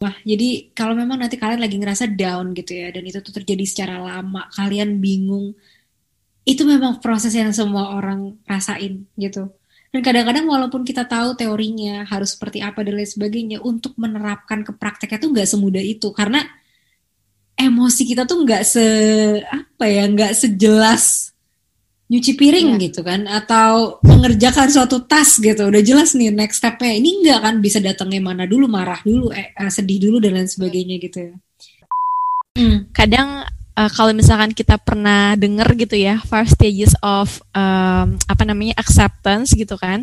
Wah, jadi kalau memang nanti kalian lagi ngerasa down gitu ya, dan itu tuh terjadi secara lama, kalian bingung, itu memang proses yang semua orang rasain gitu. Dan kadang-kadang walaupun kita tahu teorinya harus seperti apa dan lain sebagainya, untuk menerapkan ke prakteknya tuh nggak semudah itu, karena emosi kita tuh nggak se apa ya, nggak sejelas nyuci piring ya. gitu kan atau mengerjakan suatu tas gitu. Udah jelas nih next stepnya. Ini enggak kan bisa datangnya mana dulu marah dulu eh, eh, sedih dulu dan lain sebagainya gitu ya. Hmm. kadang uh, kalau misalkan kita pernah denger gitu ya first stages of um, apa namanya acceptance gitu kan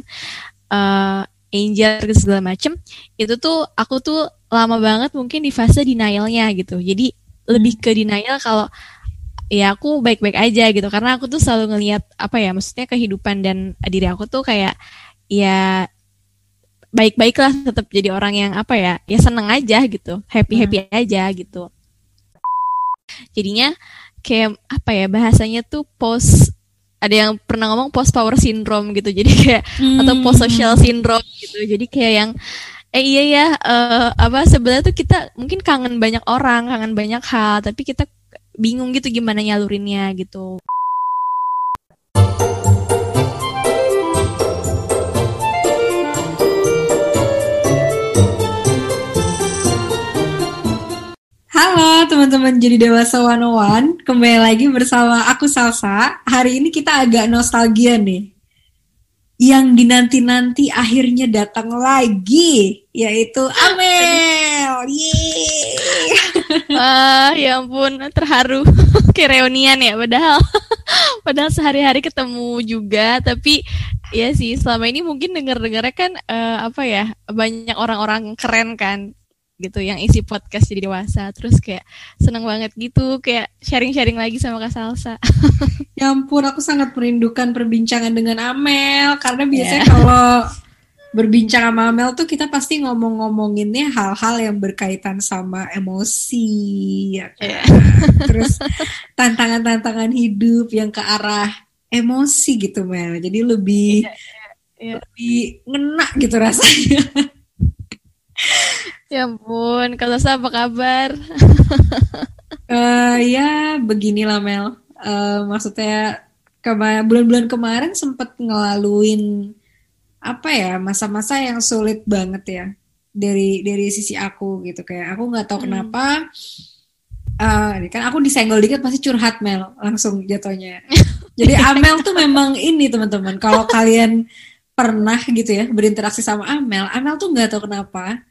uh, angel segala macem itu tuh aku tuh lama banget mungkin di fase denialnya gitu. Jadi lebih ke denial kalau ya aku baik-baik aja gitu. Karena aku tuh selalu ngelihat apa ya maksudnya kehidupan dan diri aku tuh kayak ya baik-baik lah tetap jadi orang yang apa ya ya seneng aja gitu. Happy happy hmm. aja gitu. Jadinya kayak apa ya bahasanya tuh post ada yang pernah ngomong post power syndrome gitu. Jadi kayak hmm. atau post social syndrome gitu. Jadi kayak yang eh iya ya uh, apa sebenarnya tuh kita mungkin kangen banyak orang kangen banyak hal tapi kita bingung gitu gimana nyalurinnya gitu. Halo teman-teman jadi dewasa one kembali lagi bersama aku Salsa. Hari ini kita agak nostalgia nih. Yang dinanti-nanti akhirnya datang lagi, yaitu Amel. Yeay. Wah, ya ampun, terharu. Kayak reunian ya, padahal padahal sehari-hari ketemu juga, tapi ya sih selama ini mungkin denger-dengarnya kan uh, apa ya, banyak orang-orang keren kan gitu yang isi podcast jadi dewasa terus kayak seneng banget gitu kayak sharing-sharing lagi sama Kak Salsa ya ampun aku sangat merindukan perbincangan dengan Amel karena biasanya yeah. kalau berbincang sama Amel tuh kita pasti ngomong-ngomonginnya hal-hal yang berkaitan sama emosi ya kan? Yeah. Terus tantangan-tantangan hidup yang ke arah emosi gitu Mel. Jadi lebih yeah, yeah, yeah. lebih ngena gitu rasanya. ya ampun, kalau saya apa kabar? uh, ya beginilah Mel. Uh, maksudnya bulan-bulan kemarin sempet ngelaluin apa ya masa-masa yang sulit banget ya dari dari sisi aku gitu kayak aku nggak tahu hmm. kenapa uh, kan aku disenggol dikit pasti curhat Mel langsung jatuhnya jadi Amel tuh memang ini teman-teman kalau kalian pernah gitu ya berinteraksi sama Amel Amel tuh nggak tahu kenapa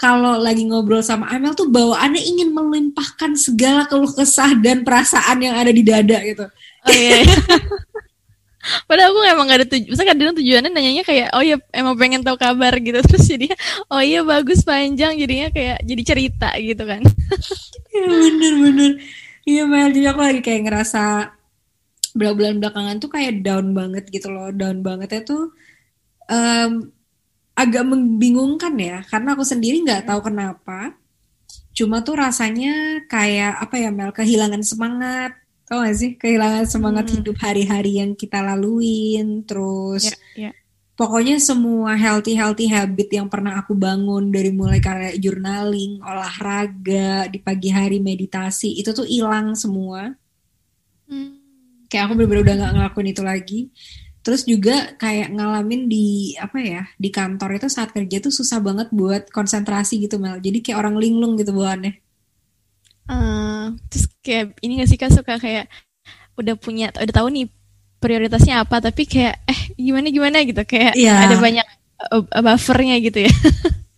kalau lagi ngobrol sama Amel tuh bawaannya ingin melimpahkan segala keluh kesah dan perasaan yang ada di dada gitu oh, iya. iya. Padahal aku emang gak ada tujuan, misalnya kadang tujuannya nanyanya kayak, oh ya emang pengen tahu kabar gitu. Terus jadi, oh iya bagus panjang, jadinya kayak jadi cerita gitu kan. Iya bener-bener. Iya Mel, jadi aku lagi kayak ngerasa bulan-bulan belakangan tuh kayak down banget gitu loh. Down bangetnya tuh um, agak membingungkan ya, karena aku sendiri nggak tahu kenapa. Cuma tuh rasanya kayak apa ya Mel, kehilangan semangat tau gak sih kehilangan semangat hmm. hidup hari-hari yang kita laluin terus yeah, yeah. pokoknya semua healthy healthy habit yang pernah aku bangun dari mulai kayak journaling olahraga di pagi hari meditasi itu tuh hilang semua hmm. kayak aku bener-bener udah nggak ngelakuin itu lagi terus juga kayak ngalamin di apa ya di kantor itu saat kerja tuh susah banget buat konsentrasi gitu Mel. Jadi kayak orang linglung gitu bawaannya. Uh, terus kayak ini gak sih kak? Suka kayak udah punya udah tahu nih prioritasnya apa tapi kayak eh gimana gimana? gitu. Kayak yeah. ada banyak uh, buffernya gitu ya.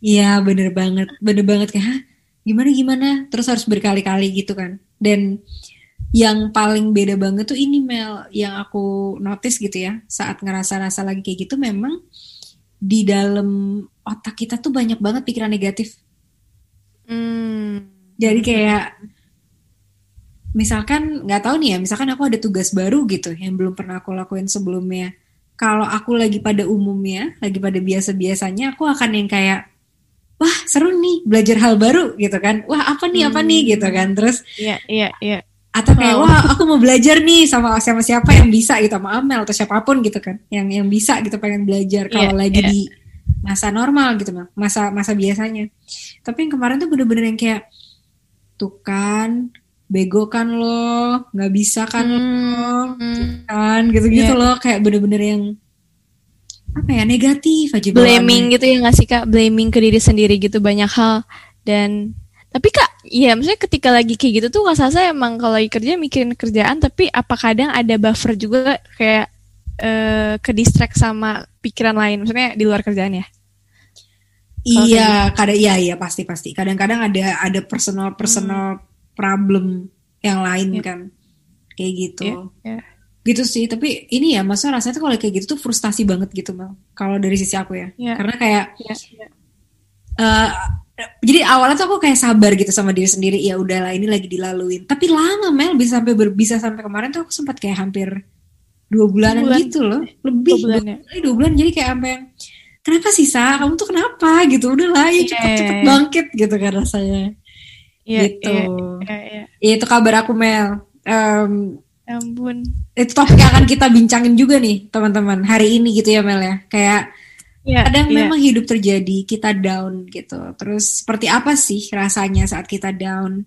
Iya bener banget. Bener banget kayak Hah, gimana gimana? Terus harus berkali-kali gitu kan. Dan yang paling beda banget tuh ini Mel yang aku notice gitu ya saat ngerasa-rasa lagi kayak gitu memang di dalam otak kita tuh banyak banget pikiran negatif. Hmm jadi kayak misalkan nggak tahu nih ya, misalkan aku ada tugas baru gitu yang belum pernah aku lakuin sebelumnya. Kalau aku lagi pada umumnya, lagi pada biasa-biasanya, aku akan yang kayak wah seru nih belajar hal baru gitu kan. Wah apa nih apa nih gitu kan. Terus Iya, iya, iya. Atau kayak wah aku mau belajar nih sama siapa siapa yang bisa gitu sama Amel atau siapa pun gitu kan. Yang yang bisa gitu pengen belajar kalau yeah, lagi yeah. di masa normal gitu mah masa masa biasanya tapi yang kemarin tuh bener-bener yang kayak tuh kan bego kan lo nggak bisa kan hmm. lo kan gitu-gitu yeah. loh kayak bener-bener yang apa ya negatif aja blaming gitu ya nggak sih kak blaming ke diri sendiri gitu banyak hal dan tapi kak iya maksudnya ketika lagi kayak gitu tuh saya emang kalau lagi kerja mikirin kerjaan tapi apa kadang ada buffer juga kayak uh, ke distract sama pikiran lain maksudnya di luar kerjaan ya iya gitu. kadang iya iya pasti pasti kadang-kadang ada ada personal personal hmm. problem yang lain yeah. kan kayak gitu yeah, yeah gitu sih tapi ini ya masa rasanya tuh kalau kayak gitu tuh frustasi banget gitu mal kalau dari sisi aku ya yeah. karena kayak yeah, yeah. Uh, jadi awalnya tuh aku kayak sabar gitu sama diri sendiri ya udahlah ini lagi dilaluin tapi lama Mel bisa sampai ber, bisa sampai kemarin tuh aku sempat kayak hampir dua bulanan bulan. gitu loh lebih dua bulan, ya? dua bulan jadi kayak sampai yang kenapa sih sa kamu tuh kenapa gitu udahlah ya cepet yeah, cepet yeah. bangkit gitu kan rasanya yeah, gitu yeah, yeah, yeah. itu kabar aku Mel um, ampun. Itu topik yang akan kita bincangin juga nih, teman-teman. Hari ini gitu ya, Mel ya. Kayak yeah, kadang yeah. memang hidup terjadi, kita down gitu. Terus seperti apa sih rasanya saat kita down?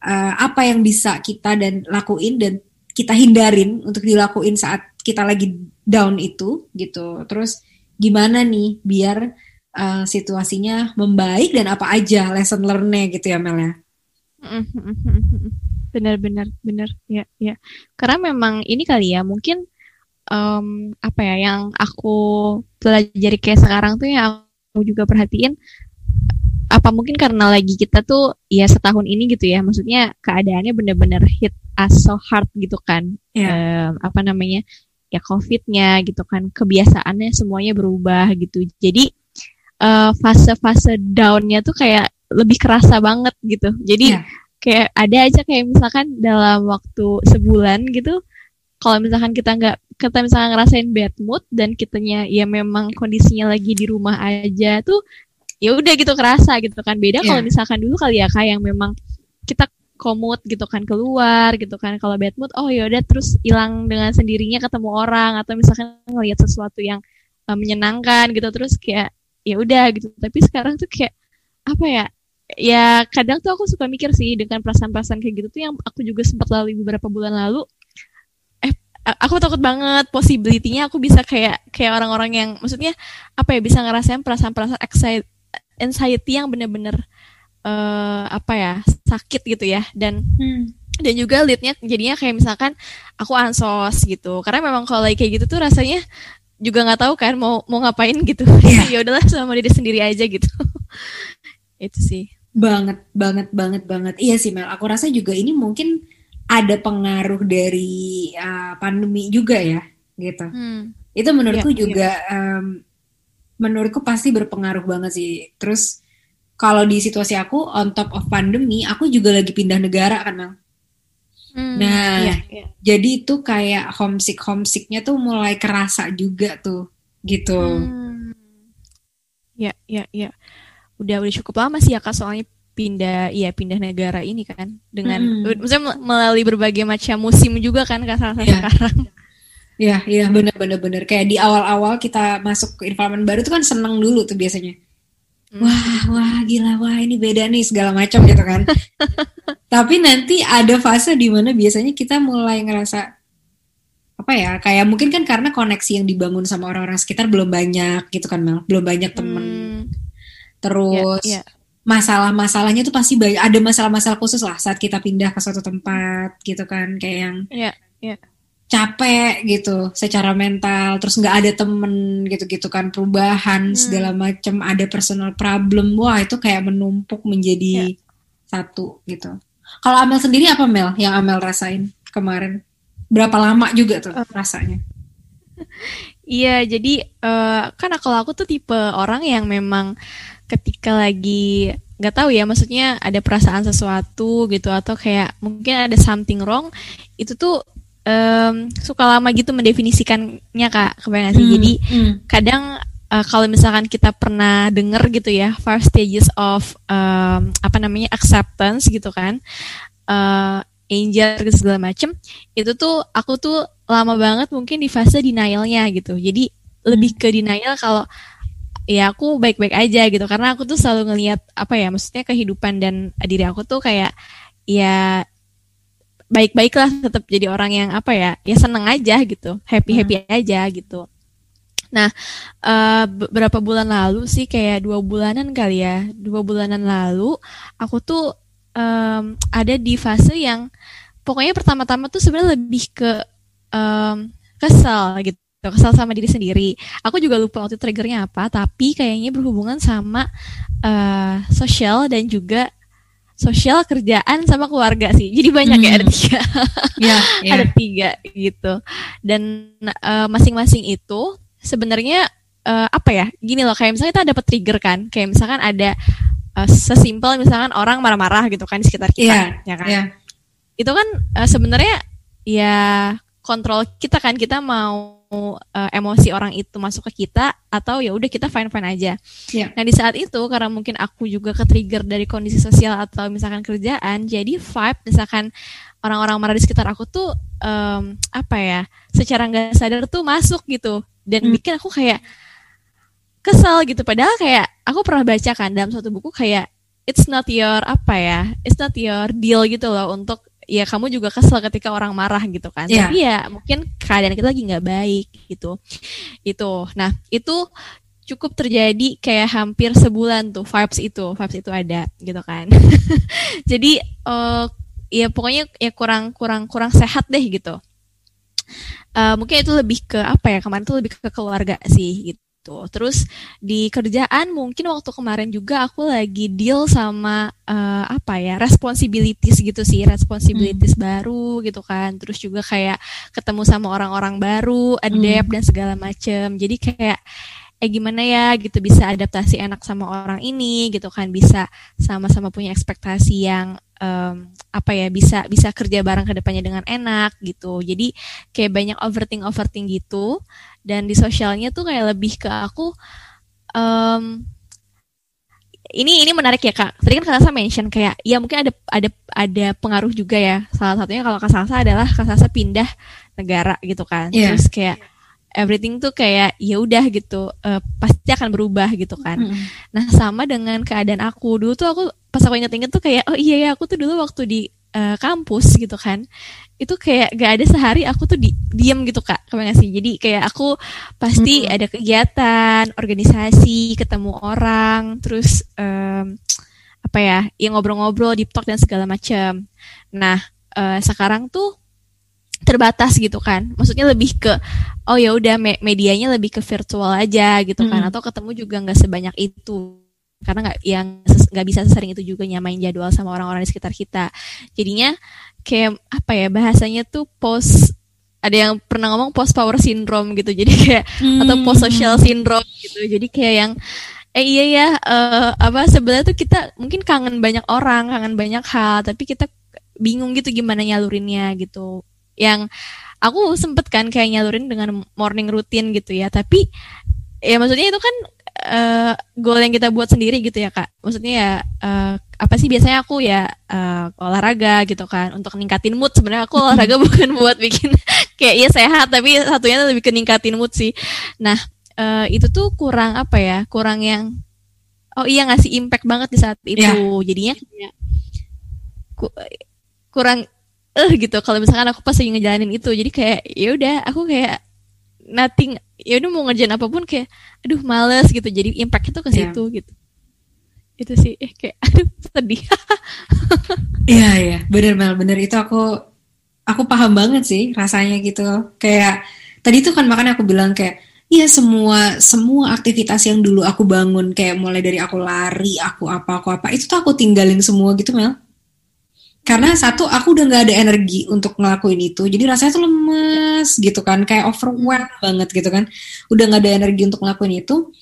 Uh, apa yang bisa kita dan lakuin dan kita hindarin untuk dilakuin saat kita lagi down itu gitu. Terus gimana nih biar uh, situasinya membaik dan apa aja lesson learn-nya gitu ya Mel ya. benar-benar benar ya ya karena memang ini kali ya mungkin um, apa ya yang aku pelajari kayak sekarang tuh yang aku juga perhatiin apa mungkin karena lagi kita tuh ya setahun ini gitu ya maksudnya keadaannya benar-benar hit us so hard gitu kan yeah. Ya. um, apa namanya ya covidnya gitu kan kebiasaannya semuanya berubah gitu jadi uh, fase-fase downnya tuh kayak lebih kerasa banget gitu jadi yeah kayak ada aja kayak misalkan dalam waktu sebulan gitu kalau misalkan kita nggak kita misalkan ngerasain bad mood dan kitanya ya memang kondisinya lagi di rumah aja tuh ya udah gitu kerasa gitu kan beda yeah. kalau iya. misalkan dulu kali ya kayak yang memang kita komut gitu kan keluar gitu kan kalau bad mood oh ya udah terus hilang dengan sendirinya ketemu orang atau misalkan ngelihat sesuatu yang uh, menyenangkan gitu terus kayak ya udah gitu tapi sekarang tuh kayak apa ya ya kadang tuh aku suka mikir sih dengan perasaan-perasaan kayak gitu tuh yang aku juga sempat lalui beberapa bulan lalu aku takut banget possibility-nya aku bisa kayak kayak orang-orang yang maksudnya apa ya bisa ngerasain perasaan-perasaan anxiety yang bener-bener uh, apa ya sakit gitu ya dan hmm. dan juga leadnya jadinya kayak misalkan aku ansos gitu karena memang kalau kayak gitu tuh rasanya juga nggak tahu kan mau mau ngapain gitu yeah. ya udahlah sama diri sendiri aja gitu itu sih Banget, banget, banget, banget. Iya sih Mel, aku rasa juga ini mungkin ada pengaruh dari uh, pandemi juga ya, gitu. Hmm. Itu menurutku ya, juga, ya. Um, menurutku pasti berpengaruh banget sih. Terus kalau di situasi aku on top of pandemi, aku juga lagi pindah negara kan. Hmm, nah, ya, ya. jadi itu kayak homesick homesicknya tuh mulai kerasa juga tuh, gitu. Hmm. Ya, ya, ya udah udah cukup lama sih ya kak soalnya pindah iya pindah negara ini kan dengan hmm. maksudnya melalui berbagai macam musim juga kan kak yeah. sekarang Iya, iya bener bener bener kayak di awal-awal kita masuk ke environment baru itu kan seneng dulu tuh biasanya. Hmm. Wah, wah gila, wah ini beda nih segala macam gitu kan. Tapi nanti ada fase di mana biasanya kita mulai ngerasa apa ya, kayak mungkin kan karena koneksi yang dibangun sama orang-orang sekitar belum banyak gitu kan Mel, belum banyak temen. Hmm terus yeah, yeah. Masalah-masalahnya tuh pasti banyak ada masalah-masalah khusus lah saat kita pindah ke suatu tempat gitu kan kayak yang yeah, yeah. capek gitu secara mental terus nggak ada temen gitu-gitu kan perubahan hmm. segala macam ada personal problem wah itu kayak menumpuk menjadi yeah. satu gitu kalau Amel sendiri apa Mel yang Amel rasain kemarin berapa lama juga tuh uh. rasanya Iya, jadi uh, kan kalau aku tuh tipe orang yang memang ketika lagi nggak tahu ya maksudnya ada perasaan sesuatu gitu atau kayak mungkin ada something wrong itu tuh um, suka lama gitu mendefinisikannya kak kebayang sih hmm, jadi hmm. kadang uh, kalau misalkan kita pernah denger gitu ya first stages of um, apa namanya acceptance gitu kan uh, angel segala macem itu tuh aku tuh lama banget mungkin di fase denialnya gitu jadi lebih hmm. ke denial kalau ya aku baik-baik aja gitu. Karena aku tuh selalu ngelihat apa ya maksudnya kehidupan dan diri aku tuh kayak ya baik-baik lah tetap jadi orang yang apa ya ya seneng aja gitu. Happy happy hmm. aja gitu. Nah uh, bulan lalu sih kayak dua bulanan kali ya dua bulanan lalu aku tuh um, ada di fase yang pokoknya pertama-tama tuh sebenarnya lebih ke um, kesel gitu kesal sama diri sendiri. Aku juga lupa waktu triggernya apa, tapi kayaknya berhubungan sama uh, sosial dan juga sosial kerjaan sama keluarga sih jadi banyak hmm. ya ada hmm. tiga yeah, yeah. ada tiga gitu dan masing masing-masing itu sebenarnya uh, apa ya gini loh kayak misalnya kita dapat trigger kan kayak misalkan ada uh, sesimpel misalkan orang marah-marah gitu kan di sekitar kita yeah, ya kan yeah. itu kan uh, sebenarnya ya kontrol kita kan kita mau uh, emosi orang itu masuk ke kita atau ya udah kita fine fine aja. Yeah. Nah di saat itu karena mungkin aku juga ke trigger dari kondisi sosial atau misalkan kerjaan, jadi vibe misalkan orang-orang marah di sekitar aku tuh um, apa ya, secara nggak sadar tuh masuk gitu dan hmm. bikin aku kayak kesel gitu. Padahal kayak aku pernah baca kan dalam suatu buku kayak it's not your apa ya, it's not your deal gitu loh untuk ya kamu juga kesel ketika orang marah gitu kan. Yeah. tapi ya mungkin keadaan kita lagi nggak baik gitu. Itu. Nah itu cukup terjadi kayak hampir sebulan tuh vibes itu vibes itu ada gitu kan. Jadi uh, ya pokoknya ya kurang kurang kurang sehat deh gitu. Uh, mungkin itu lebih ke apa ya kemarin tuh lebih ke keluarga sih gitu gitu. Terus di kerjaan mungkin waktu kemarin juga aku lagi deal sama uh, apa ya responsibilities gitu sih, responsibilities hmm. baru gitu kan. Terus juga kayak ketemu sama orang-orang baru, adapt hmm. dan segala macem. Jadi kayak eh gimana ya gitu bisa adaptasi enak sama orang ini gitu kan bisa sama-sama punya ekspektasi yang um, apa ya bisa bisa kerja bareng ke depannya dengan enak gitu jadi kayak banyak overthink overthink gitu dan di sosialnya tuh kayak lebih ke aku um, ini ini menarik ya kak. Tadi kan kak Sasa mention kayak ya mungkin ada ada ada pengaruh juga ya. Salah satunya kalau kak Sasa adalah kak Sasa pindah negara gitu kan. Yeah. Terus kayak everything tuh kayak ya udah gitu uh, pasti akan berubah gitu kan. Mm -hmm. Nah sama dengan keadaan aku dulu tuh aku pas aku inget-inget tuh kayak oh iya ya aku tuh dulu waktu di uh, kampus gitu kan itu kayak gak ada sehari aku tuh di, diem gitu kak. Kebayang sih? Jadi kayak aku pasti hmm. ada kegiatan organisasi ketemu orang terus um, apa ya yang ngobrol-ngobrol di talk dan segala macam nah uh, sekarang tuh terbatas gitu kan. Maksudnya lebih ke oh ya udah me medianya lebih ke virtual aja gitu kan. Hmm. atau ketemu juga nggak sebanyak itu karena nggak yang nggak bisa sesering itu juga nyamain jadwal sama orang-orang di sekitar kita. Jadinya kayak apa ya bahasanya tuh post ada yang pernah ngomong post power syndrome gitu. Jadi kayak hmm. atau post social syndrome gitu. Jadi kayak yang eh iya ya uh, apa sebenarnya tuh kita mungkin kangen banyak orang kangen banyak hal tapi kita bingung gitu gimana nyalurinnya gitu. Yang aku sempet kan kayak nyalurin dengan morning routine gitu ya. Tapi ya maksudnya itu kan uh, goal yang kita buat sendiri gitu ya kak. Maksudnya ya uh, apa sih biasanya aku ya uh, olahraga gitu kan untuk ningkatin mood. Sebenarnya aku olahraga bukan buat bikin kayak ya sehat tapi satunya lebih ke ningkatin mood sih. Nah uh, itu tuh kurang apa ya kurang yang oh iya ngasih impact banget di saat itu. Yeah. jadinya kayak ku, kurang eh uh, gitu. Kalau misalkan aku pas lagi ngejalanin itu jadi kayak ya udah aku kayak nothing ya udah mau ngerjain apa pun kayak aduh males gitu. Jadi impact itu ke iya. situ yeah. gitu. Itu sih eh, kayak aduh sedih. Iya iya. Bener Mel bener. Itu aku aku paham banget sih rasanya gitu. Kayak tadi tuh kan makanya aku bilang kayak Iya semua semua aktivitas yang dulu aku bangun kayak mulai dari aku lari, aku apa aku apa itu tuh aku tinggalin semua gitu Mel karena satu aku udah nggak ada energi untuk ngelakuin itu. Jadi rasanya tuh lemes gitu kan kayak overwhelmed banget gitu kan. Udah nggak ada energi untuk ngelakuin itu.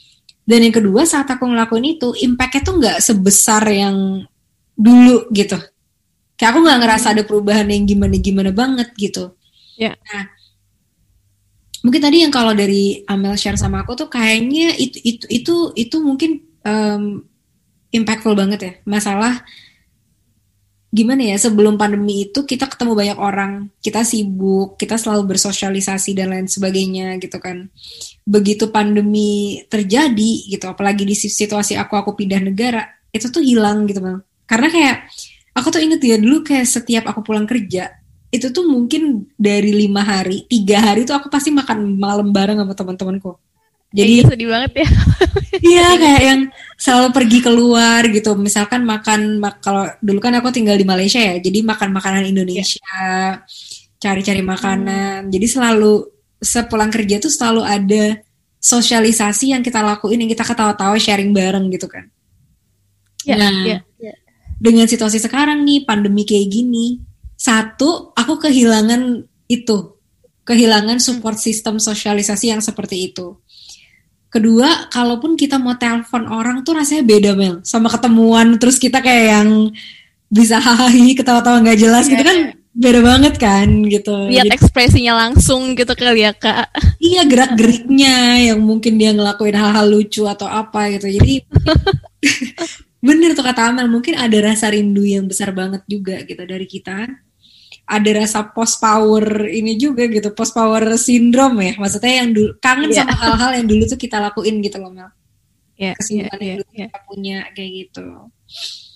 Dan yang kedua saat aku ngelakuin itu impactnya tuh nggak sebesar yang dulu gitu. Kayak aku nggak ngerasa ada perubahan yang gimana gimana banget gitu. Ya. Yeah. nah mungkin tadi yang kalau dari Amel share sama aku tuh kayaknya itu itu itu itu mungkin um, impactful banget ya. Masalah gimana ya sebelum pandemi itu kita ketemu banyak orang. Kita sibuk kita selalu bersosialisasi dan lain sebagainya gitu kan. Begitu pandemi terjadi gitu apalagi di situasi aku aku pindah negara itu tuh hilang gitu bang. Karena kayak aku tuh inget ya dulu kayak setiap aku pulang kerja itu tuh mungkin dari lima hari tiga hari tuh aku pasti makan malam bareng sama teman-temanku. Jadi sedih banget ya. Iya kayak yang selalu pergi keluar gitu. Misalkan makan mak kalau dulu kan aku tinggal di Malaysia ya. Jadi makan makanan Indonesia, cari-cari ya. makanan. Hmm. Jadi selalu sepulang kerja tuh selalu ada sosialisasi yang kita lakuin yang kita ketawa-tawa sharing bareng gitu kan. Ya, nah, ya, ya. dengan situasi sekarang nih pandemi kayak gini, satu aku kehilangan itu, kehilangan support system sosialisasi yang seperti itu Kedua, kalaupun kita mau telepon orang tuh rasanya beda Mel. Sama ketemuan terus kita kayak yang bisa hahaha ketawa-tawa nggak jelas yeah. gitu kan iya. beda banget kan gitu. Lihat Jadi, ekspresinya langsung gitu kali ya kak. Iya gerak-geriknya yang mungkin dia ngelakuin hal-hal lucu atau apa gitu. Jadi bener tuh kata Amel mungkin ada rasa rindu yang besar banget juga gitu dari kita ada rasa post power ini juga gitu post power syndrome ya. Maksudnya yang dulu kangen yeah. sama hal-hal yang dulu tuh kita lakuin gitu loh Mel. Yeah, kesimpulan yeah, yang dulu yeah. kita punya kayak gitu.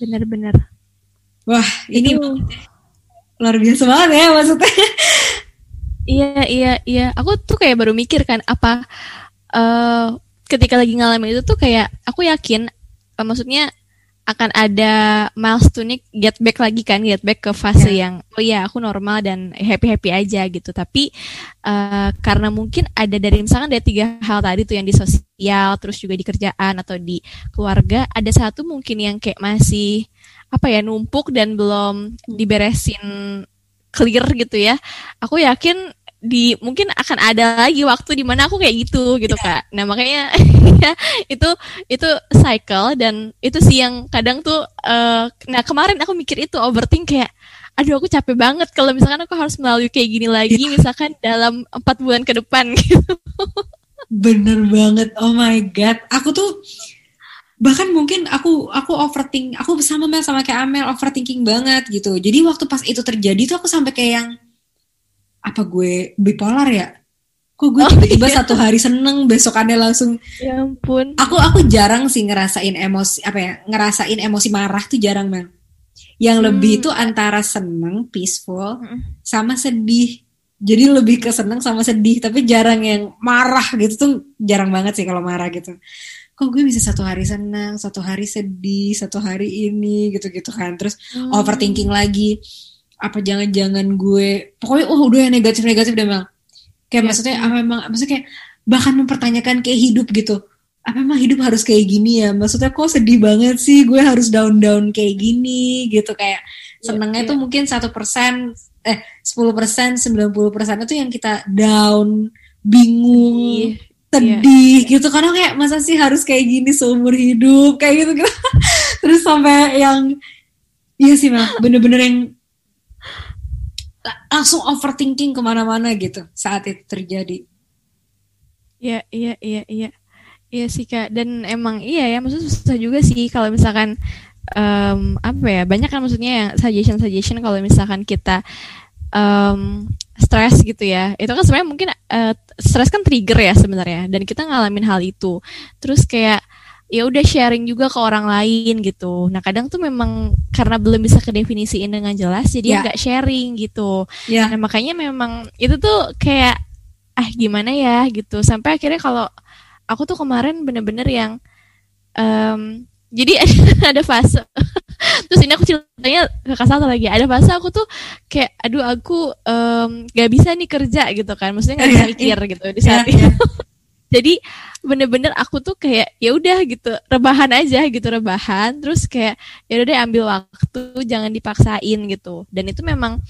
Benar-benar. Wah ini Itu... luar biasa banget ya maksudnya. Iya iya iya. Aku tuh kayak baru mikir kan apa uh, ketika lagi ngalamin itu tuh kayak aku yakin uh, maksudnya akan ada milestone get back lagi kan get back ke fase yeah. yang oh ya aku normal dan happy happy aja gitu tapi uh, karena mungkin ada dari misalkan ada tiga hal tadi tuh yang di sosial terus juga di kerjaan atau di keluarga ada satu mungkin yang kayak masih apa ya numpuk dan belum diberesin clear gitu ya aku yakin di mungkin akan ada lagi waktu di mana aku kayak gitu gitu yeah. kak. Nah makanya ya itu itu cycle dan itu sih yang kadang tuh uh, nah kemarin aku mikir itu overthink kayak aduh aku capek banget kalau misalkan aku harus melalui kayak gini lagi yeah. misalkan dalam empat bulan ke depan gitu. Bener banget. Oh my god. Aku tuh bahkan mungkin aku aku overthink aku sama Mel sama kayak Amel overthinking banget gitu. Jadi waktu pas itu terjadi tuh aku sampai kayak yang apa gue bipolar ya kok gue oh, tiba-tiba oh, iya. satu hari seneng besokannya langsung ya ampun aku aku jarang sih ngerasain emosi apa ya ngerasain emosi marah tuh jarang bang yang hmm. lebih itu antara seneng peaceful hmm. sama sedih jadi lebih ke seneng sama sedih tapi jarang yang marah gitu tuh jarang banget sih kalau marah gitu kok gue bisa satu hari senang satu hari sedih satu hari ini gitu gitu kan terus hmm. overthinking lagi apa jangan-jangan gue pokoknya oh udah yang negatif negatif udah bang kayak ya. maksudnya apa memang maksudnya kayak bahkan mempertanyakan kayak hidup gitu. Apa emang hidup harus kayak gini ya? Maksudnya kok sedih banget sih gue harus down down kayak gini gitu. Kayak ya, senengnya yeah, tuh mungkin satu persen eh sepuluh persen sembilan puluh persen itu yang kita down bingung sedih, sedih yeah. gitu. Karena kayak masa sih harus kayak gini seumur hidup kayak gitu gitu terus sampai yang iya sih mah bener-bener yang langsung overthinking ke mana-mana gitu saat itu terjadi. Iya, iya, iya, iya. Iya sih kak, dan emang iya ya, maksudnya susah juga sih kalau misalkan um, apa ya, banyak kan maksudnya yang suggestion-suggestion kalau misalkan kita um, stres gitu ya, itu kan sebenarnya mungkin uh, stres kan trigger ya sebenarnya, dan kita ngalamin hal itu, terus kayak ya udah sharing juga ke orang lain gitu. Nah kadang tuh memang karena belum bisa kedefinisiin dengan jelas, jadi yeah. nggak sharing gitu. Yeah. Nah makanya memang itu tuh kayak ah gimana ya gitu. Sampai akhirnya kalau aku tuh kemarin bener-bener yang um, jadi ada fase terus ini aku ceritanya ke satu lagi ada fase aku tuh kayak aduh aku um, gak bisa nih kerja gitu kan maksudnya nggak bisa mikir gitu di saat yeah, itu jadi bener-bener aku tuh kayak ya udah gitu rebahan aja gitu rebahan. Terus kayak ya udah deh ambil waktu jangan dipaksain gitu. Dan itu memang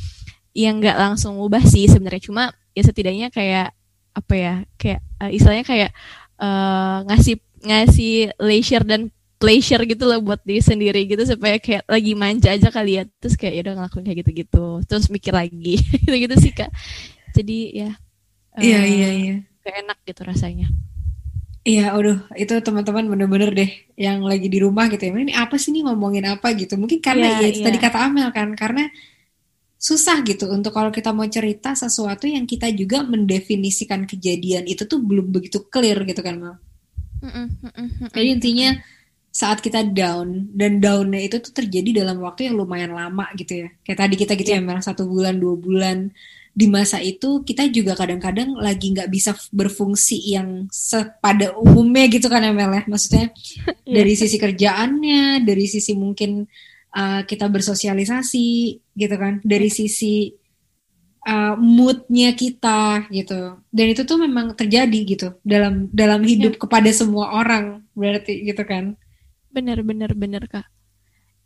yang nggak langsung ubah sih sebenarnya. Cuma ya setidaknya kayak apa ya kayak uh, istilahnya kayak uh, ngasih ngasih leisure dan pleasure gitu loh buat diri sendiri gitu supaya kayak lagi manja aja kali ya. Terus kayak ya udah ngelakuin kayak gitu-gitu. Terus mikir lagi. Gitu-gitu sih kak. Jadi ya iya uh, iya iya gak enak gitu rasanya Iya, aduh, itu teman-teman bener-bener deh yang lagi di rumah gitu ya. Ini apa sih nih ngomongin apa gitu? Mungkin karena Iya, ya itu iya. tadi kata Amel kan, karena susah gitu untuk kalau kita mau cerita sesuatu yang kita juga mendefinisikan kejadian itu tuh belum begitu clear gitu kan, Mel. Jadi intinya saat kita down dan downnya itu tuh terjadi dalam waktu yang lumayan lama gitu ya. Kayak tadi kita gitu Iya, ya, Mel, satu bulan, dua bulan. Di masa itu kita juga kadang-kadang lagi nggak bisa berfungsi yang pada umumnya gitu kan ya, Mel ya. Maksudnya dari sisi kerjaannya, dari sisi mungkin uh, kita bersosialisasi gitu kan, dari iya, sisi uh, moodnya kita gitu. Dan itu tuh memang terjadi gitu dalam dalam iya. hidup kepada semua orang berarti gitu kan. Bener, bener, bener, Kak.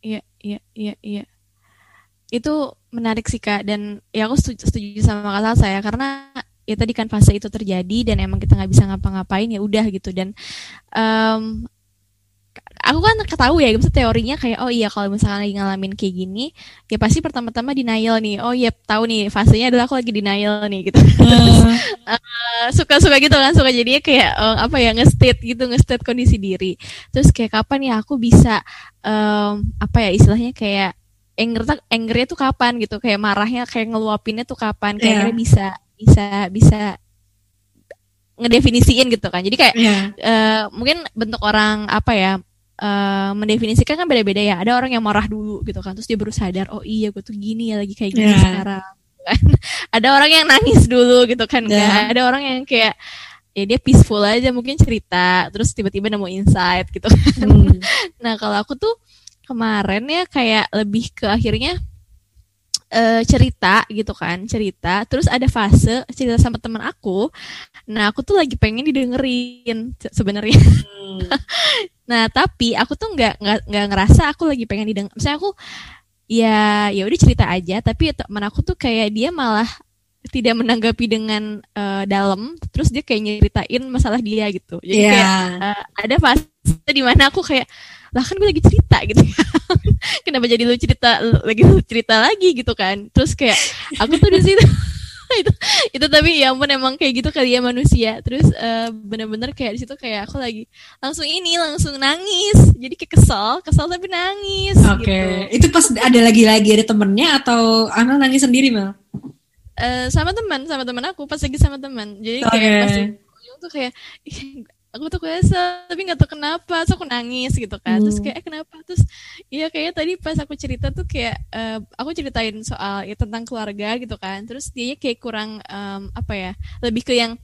Iya, iya, iya, iya. Itu menarik sih, Kak. Dan ya aku setuju, setuju sama Kak Salsa ya, karena ya tadi kan fase itu terjadi dan emang kita nggak bisa ngapa-ngapain ya udah gitu. Dan em, aku kan ketahui ya maksudnya teorinya kayak oh iya kalau misalnya lagi ngalamin kayak gini ya pasti pertama-tama denial nih. Oh iya tahu nih fasenya adalah aku lagi denial nih gitu. Terus Uh, eh, suka-suka gitu kan suka jadinya kayak eh, apa ya nge-state gitu nge-state kondisi diri. Terus kayak kapan ya aku bisa em, apa ya istilahnya kayak anger angernya tuh kapan gitu? Kayak marahnya kayak ngeluapinnya tuh kapan? Kayak ya, akhirnya bisa bisa bisa ngedefinisiin gitu kan. Jadi kayak ya, eh, mungkin bentuk orang apa ya eh, mendefinisikan kan beda-beda ya. Ada orang yang marah dulu gitu kan terus dia baru sadar oh iya gue tuh gini ya lagi kayak gini ya, sekarang. Kan? Ada orang yang nangis dulu gitu kan ya. enggak ada orang yang kayak ya dia peaceful aja mungkin cerita terus tiba-tiba nemu insight gitu kan. Hmm. nah kalau aku tuh kemarin ya kayak lebih ke akhirnya eh, cerita gitu kan cerita. Terus ada fase cerita sama teman aku. Nah aku tuh lagi pengen didengerin se- sebenarnya. Hmm. nah tapi aku tuh nggak nggak nggak ngerasa aku lagi pengen didengar. Misalnya aku ya ya udah cerita aja. Tapi teman aku tuh kayak dia malah tidak menanggapi dengan eh, dalam. Terus dia kayak nyeritain masalah dia gitu. Jadi kayak Ya, eh, ada fase di mana aku kayak lah kan gue lagi cerita gitu kenapa jadi lu cerita lu- lagi lu cerita lagi gitu kan terus kayak aku tuh di situ itu itu tapi ya ampun emang kayak gitu kali ya manusia terus eh, bener-bener kayak di situ kayak aku lagi langsung ini langsung nangis jadi kayak kesel kesel tapi nangis oke. gitu Itu pas ada lagi-lagi ada temennya atau Amel nangis sendiri, Mel? Eh, sama teman sama teman aku pas lagi sama teman jadi Oke. kayak pas tuh kayak "Ih, aku tuh kesel tapi nggak tahu kenapa. Terus aku nangis gitu kan. Terus Hmm. kayak eh, kenapa? Terus iya kayaknya tadi pas aku cerita tuh kayak eh, aku ceritain soal ya tentang keluarga gitu kan. Terus dia kayak kurang em, apa ya lebih ke yang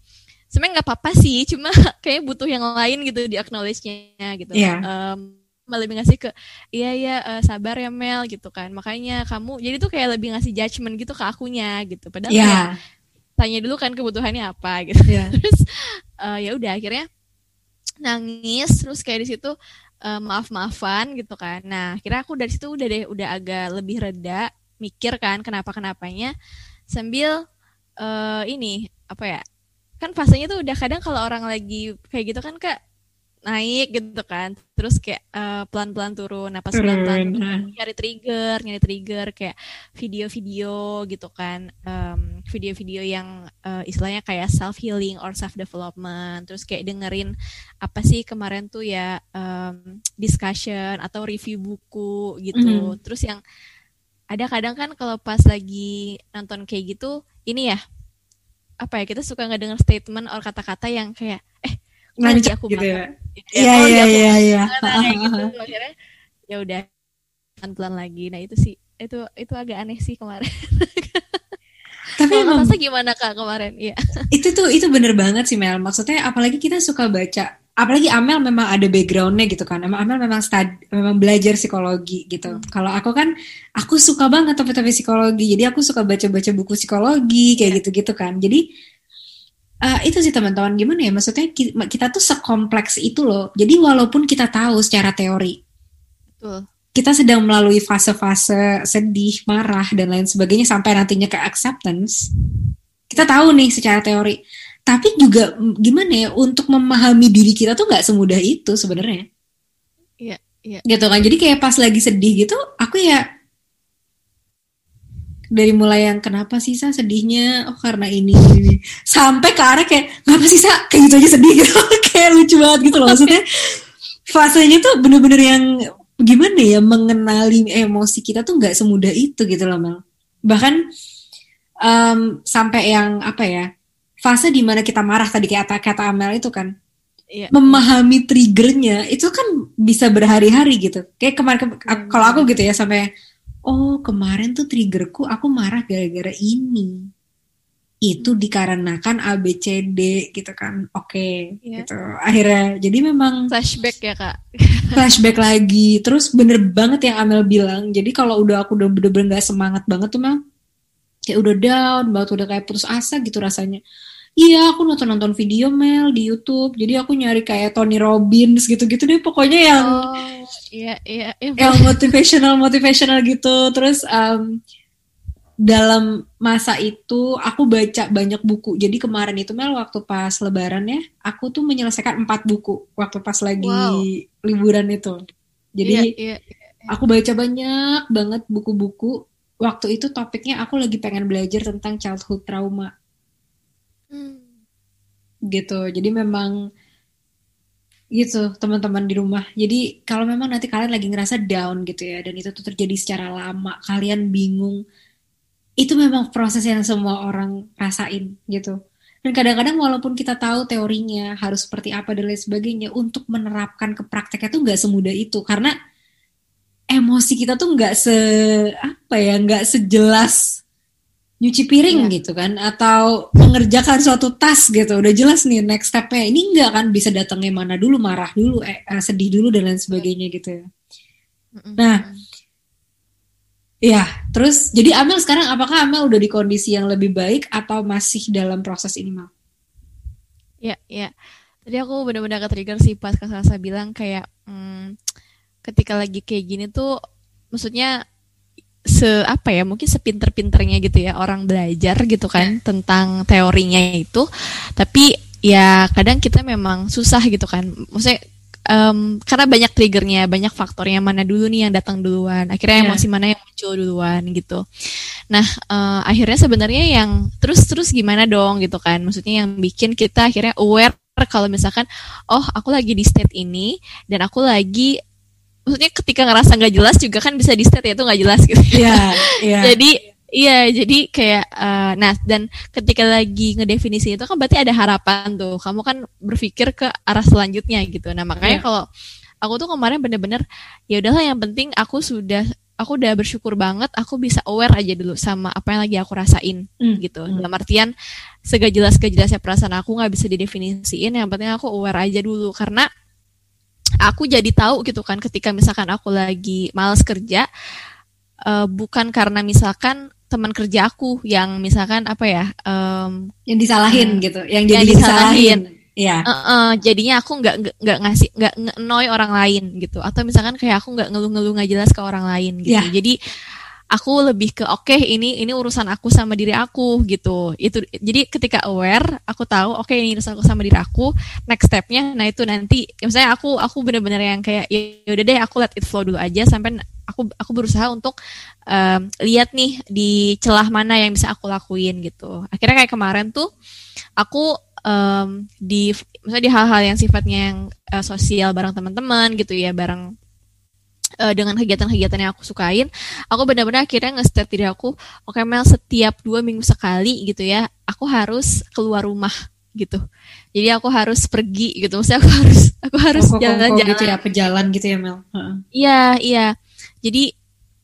sebenarnya nggak apa-apa sih cuma kayak butuh yang lain gitu di acknowledge-nya gitu. Iya. Em, malah lebih ngasih ke iya iya eh, sabar ya Mel gitu kan. Makanya kamu jadi tuh kayak lebih ngasih judgement gitu ke akunya gitu. Padahal kayak Ya, tanya dulu kan kebutuhannya apa gitu. Ya. terus eh, ya udah akhirnya nangis terus kayak di situ eh, maaf-maafan gitu kan. Nah kira aku dari situ udah deh udah agak lebih reda mikir kan kenapa kenapanya sambil eh, ini apa ya kan fasenya tuh udah kadang kalau orang lagi kayak gitu kan kak naik gitu kan terus kayak eh, pelan-pelan turun napas pelan-pelan Turun. Nah. nyari trigger nyari trigger kayak video-video gitu kan Em, video-video yang eh, istilahnya kayak self healing or self development terus kayak dengerin apa sih kemarin tuh ya em, discussion atau review buku gitu Mhm. terus yang ada kadang kan kalau pas lagi nonton kayak gitu ini ya apa ya kita suka ngedenger statement or kata-kata yang kayak eh lagi Ngancak aku gitu ya. gitu Iya, kok lagi iya, iya, iya. banget kayak gitu ya udah pelan-pelan lagi nah itu sih itu itu agak aneh sih kemarin Tapi emang Nasa gimana kak kemarin iya itu tuh itu bener banget sih Mel. Maksudnya apalagi kita suka baca, apalagi Amel memang ada backgroundnya gitu kan. Emang Amel memang stud, memang belajar psikologi gitu. Kalau aku kan, aku suka banget topik-topik psikologi. Jadi aku suka baca-baca buku psikologi kayak Iya. gitu-gitu kan. Jadi eh, itu sih teman-teman gimana ya? Maksudnya ki- kita tuh sekompleks itu loh. Jadi walaupun kita tahu secara teori betul kita sedang melalui fase-fase sedih, marah, dan lain sebagainya sampai nantinya ke acceptance. Kita tahu nih secara teori. Tapi juga gimana ya untuk memahami diri kita tuh nggak semudah itu sebenarnya. iya iya Gitu kan. Jadi kayak pas lagi sedih gitu, aku ya dari mulai yang kenapa sih sa sedihnya? Oh karena ini, ini. sampai ke arah kayak kenapa sih sa? Kayak gitu aja sedih gitu. Kayak lucu banget gitu loh. Maksudnya fasenya tuh bener-bener yang gimana ya mengenali emosi kita tuh nggak semudah itu gitu loh Mel. Bahkan um, sampai yang apa ya fase di mana kita marah tadi kayak kata kata Amel itu kan. Yeah. memahami triggernya itu kan bisa berhari-hari gitu. Kayak kemarin ke, hmm. kalau aku gitu ya sampai oh kemarin tuh triggerku aku marah gara-gara ini. Itu hmm. dikarenakan A B C D gitu kan. Oke okay, yeah. gitu. Akhirnya jadi memang flashback ya kak? Flashback lagi. Terus bener banget yang Amel bilang. Jadi kalau udah aku udah bener-bener gak semangat banget tuh Mel kayak udah down banget. Udah kayak putus asa gitu rasanya iya aku nonton nonton video Mel di YouTube jadi aku nyari kayak Tony Robbins gitu-gitu deh pokoknya yang oh, iya, iya, iya. yang motivational motivational gitu terus um, dalam masa itu aku baca banyak buku. Jadi kemarin itu Mel waktu pas lebaran ya, aku tuh menyelesaikan empat buku waktu pas lagi wow. liburan itu. Jadi yeah, yeah, yeah. aku baca banyak banget buku-buku. Waktu itu topiknya aku lagi pengen belajar tentang childhood trauma. Hmm. Gitu. Jadi memang gitu teman-teman di rumah. Jadi kalau memang nanti kalian lagi ngerasa down gitu ya dan itu tuh terjadi secara lama, kalian bingung itu memang proses yang semua orang rasain gitu. Dan kadang-kadang walaupun kita tahu teorinya harus seperti apa dan lain sebagainya, untuk menerapkan ke prakteknya tuh nggak semudah itu karena emosi kita tuh nggak se apa ya nggak sejelas nyuci piring ya. gitu kan atau mengerjakan suatu tas gitu udah jelas nih next stepnya ini nggak kan bisa datangnya mana dulu marah dulu eh, eh sedih dulu dan lain sebagainya gitu ya nah Iya, terus jadi Amel sekarang apakah Amel udah di kondisi yang lebih baik atau masih dalam proses ini Mal? Iya, iya. Tadi aku benar-benar ke-trigger sih pas Kak Salsa bilang kayak hmm, ketika lagi kayak gini tuh maksudnya se apa ya mungkin sepinter-pinternya gitu ya orang belajar gitu kan ya. tentang teorinya itu tapi ya kadang kita memang susah gitu kan maksudnya um, karena banyak triggernya, banyak faktornya mana dulu nih yang datang duluan, akhirnya yeah. emosi mana yang muncul duluan gitu. Nah uh, akhirnya sebenarnya yang terus terus gimana dong gitu kan, maksudnya yang bikin kita akhirnya aware kalau misalkan oh aku lagi di state ini dan aku lagi maksudnya ketika ngerasa nggak jelas juga kan bisa di state ya itu nggak jelas gitu. Yeah, yeah. Jadi Iya, jadi kayak uh, nah dan ketika lagi ngedefinisi itu kan berarti ada harapan tuh. Kamu kan berpikir ke arah selanjutnya gitu. Nah, makanya yeah. kalau aku tuh kemarin bener-bener ya udahlah yang penting aku sudah aku udah bersyukur banget aku bisa aware aja dulu sama apa yang lagi aku rasain mm. gitu. Mm. Dalam artian segala jelas jelasnya perasaan aku nggak bisa didefinisiin, yang penting aku aware aja dulu karena aku jadi tahu gitu kan ketika misalkan aku lagi males kerja uh, bukan karena misalkan teman kerja aku yang misalkan apa ya um, yang disalahin uh, gitu yang jadi yang disalahin. Ya uh, uh, jadinya aku nggak nggak ngasih nggak nge orang lain gitu. Atau misalkan kayak aku nggak ngeluh-ngeluh nggak jelas ke orang lain gitu. Yeah. jadi aku lebih ke oke okay, ini ini urusan aku sama diri aku gitu. Itu jadi ketika aware aku tahu oke okay, ini urusan aku sama diri aku next stepnya nah itu nanti misalnya aku aku bener-bener yang kayak ya udah deh aku let it flow dulu aja sampai aku aku berusaha untuk um, lihat nih di celah mana yang bisa aku lakuin gitu. Akhirnya kayak kemarin tuh aku um, di misalnya di hal-hal yang sifatnya yang uh, sosial bareng teman-teman gitu ya bareng uh, dengan kegiatan-kegiatan yang aku sukain, aku benar-benar akhirnya nge-state diri aku, oke okay, Mel setiap dua minggu sekali gitu ya, aku harus keluar rumah gitu. Jadi aku harus pergi gitu, maksudnya aku harus aku harus jalan-jalan. Gitu ya, pejalan gitu ya Mel. Iya iya. Jadi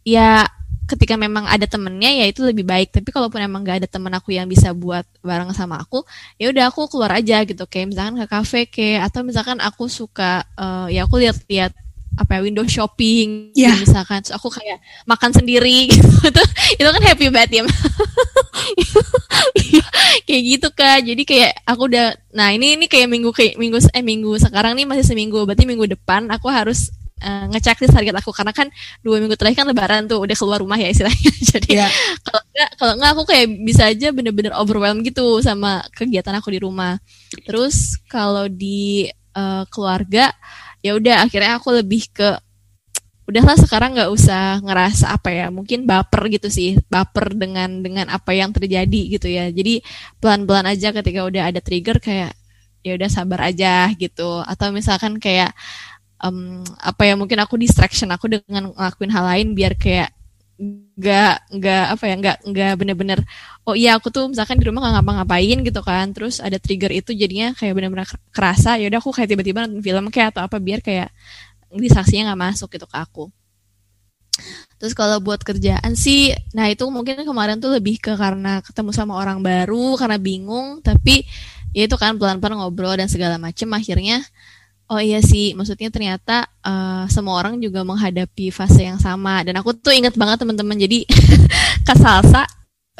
ya ketika memang ada temennya ya itu lebih baik tapi kalaupun emang gak ada temen aku yang bisa buat bareng sama aku ya udah aku keluar aja gitu kayak misalkan ke kafe kayak atau misalkan aku suka uh, ya aku lihat-lihat apa ya window shopping yeah. gitu, misalkan. Terus aku kayak makan sendiri gitu. Itu itu kan happy banget ya. Kayak gitu kan jadi kayak aku udah nah ini ini kayak minggu kayak minggu eh minggu sekarang nih masih seminggu. Berarti minggu depan aku harus uh, ngecek sih target aku. Karena kan dua minggu terakhir kan lebaran tuh udah keluar rumah ya istilahnya. Jadi yeah. kalau enggak kalau enggak aku kayak bisa aja bener-bener overwhelmed gitu sama kegiatan aku di rumah. Terus kalau di uh, keluarga ya udah akhirnya aku lebih ke udahlah sekarang nggak usah ngerasa apa ya mungkin baper gitu sih baper dengan dengan apa yang terjadi gitu ya. Jadi pelan-pelan aja ketika udah ada trigger kayak ya udah sabar aja gitu. Atau misalkan kayak um, apa ya mungkin aku distraction aku dengan ngelakuin hal lain biar kayak nggak nggak apa ya nggak nggak bener-bener oh iya aku tuh misalkan di rumah nggak ngapa-ngapain gitu kan terus ada trigger itu jadinya kayak bener-bener kerasa ya udah aku kayak tiba-tiba nonton film kayak atau apa biar kayak distraksinya nggak masuk gitu ke aku. Terus kalau buat kerjaan sih nah itu mungkin kemarin tuh lebih ke karena ketemu sama orang baru karena bingung tapi ya itu kan pelan-pelan ngobrol dan segala macem akhirnya Oh iya sih, maksudnya ternyata uh, semua orang juga menghadapi fase yang sama. Dan aku tuh inget banget teman-teman, jadi Kak Salsa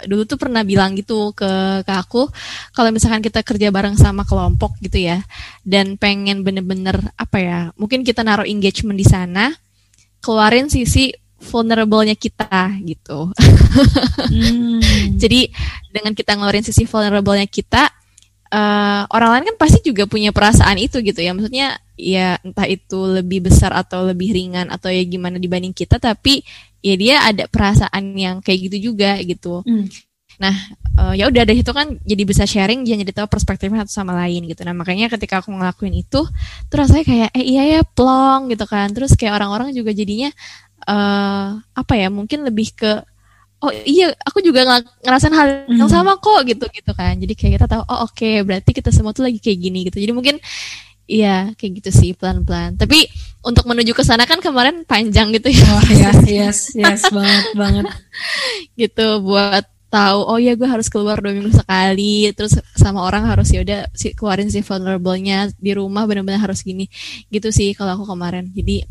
dulu tuh pernah bilang gitu ke, ke aku, kalau misalkan kita kerja bareng sama kelompok gitu ya, dan pengen bener-bener apa ya, mungkin kita naruh engagement di sana, keluarin sisi vulnerable-nya kita gitu. Hmm. jadi dengan kita ngeluarin sisi vulnerable-nya kita, uh, orang lain kan pasti juga punya perasaan itu gitu ya. Maksudnya ya entah itu lebih besar atau lebih ringan atau ya gimana dibanding kita tapi ya dia ada perasaan yang kayak gitu juga gitu. Mm. nah uh, ya udah dari itu kan jadi bisa sharing jadi tahu perspektifnya satu sama lain gitu. Nah makanya ketika aku ngelakuin itu tuh rasanya kayak eh iya ya plong gitu kan. Terus kayak orang-orang juga jadinya uh, apa ya mungkin lebih ke oh iya aku juga ngerasain hal yang hmm. sama kok gitu gitu kan jadi kayak kita tahu oh oke okay, berarti kita semua tuh lagi kayak gini gitu jadi mungkin Iya, kayak gitu sih pelan-pelan. Tapi untuk menuju ke sana kan kemarin panjang gitu ya. Oh yes, yes, yes banget banget. gitu buat tahu oh ya gue harus keluar dua minggu sekali terus sama orang harus ya udah si keluarin si vulnerable-nya di rumah benar-benar harus gini gitu sih kalau aku kemarin jadi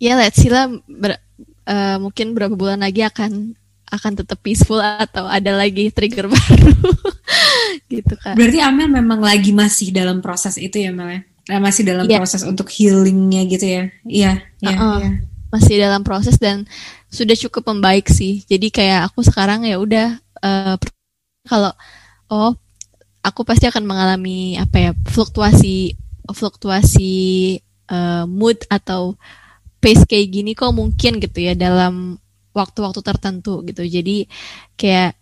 ya let's see lah ber, uh, mungkin berapa bulan lagi akan akan tetap peaceful atau ada lagi trigger baru gitu kan. Berarti Amel memang lagi masih dalam proses itu ya Mel ya? Nah, masih dalam yeah. proses untuk healingnya gitu ya? Iya, iya, uh -uh. Masih dalam proses dan sudah cukup membaik sih. Jadi kayak aku sekarang ya udah uh, kalau oh aku pasti akan mengalami apa ya fluktuasi fluktuasi uh, mood atau pace kayak gini kok mungkin gitu ya dalam waktu-waktu tertentu gitu jadi kayak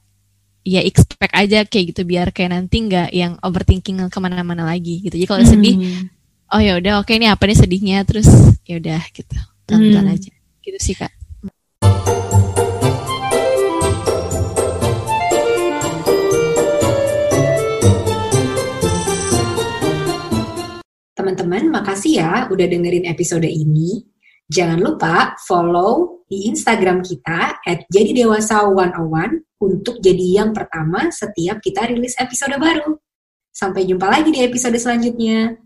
ya expect aja kayak gitu biar kayak nanti nggak yang overthinking ke mana-mana lagi gitu jadi kalau hmm. sedih oh ya udah oke okay, ini apa nih sedihnya terus ya udah gitu tonton hmm. aja gitu sih kak Teman-teman, makasih ya udah dengerin episode ini. Jangan lupa follow di Instagram kita at jadi dewasa 101 untuk jadi yang pertama setiap kita rilis episode baru. Sampai jumpa lagi di episode selanjutnya.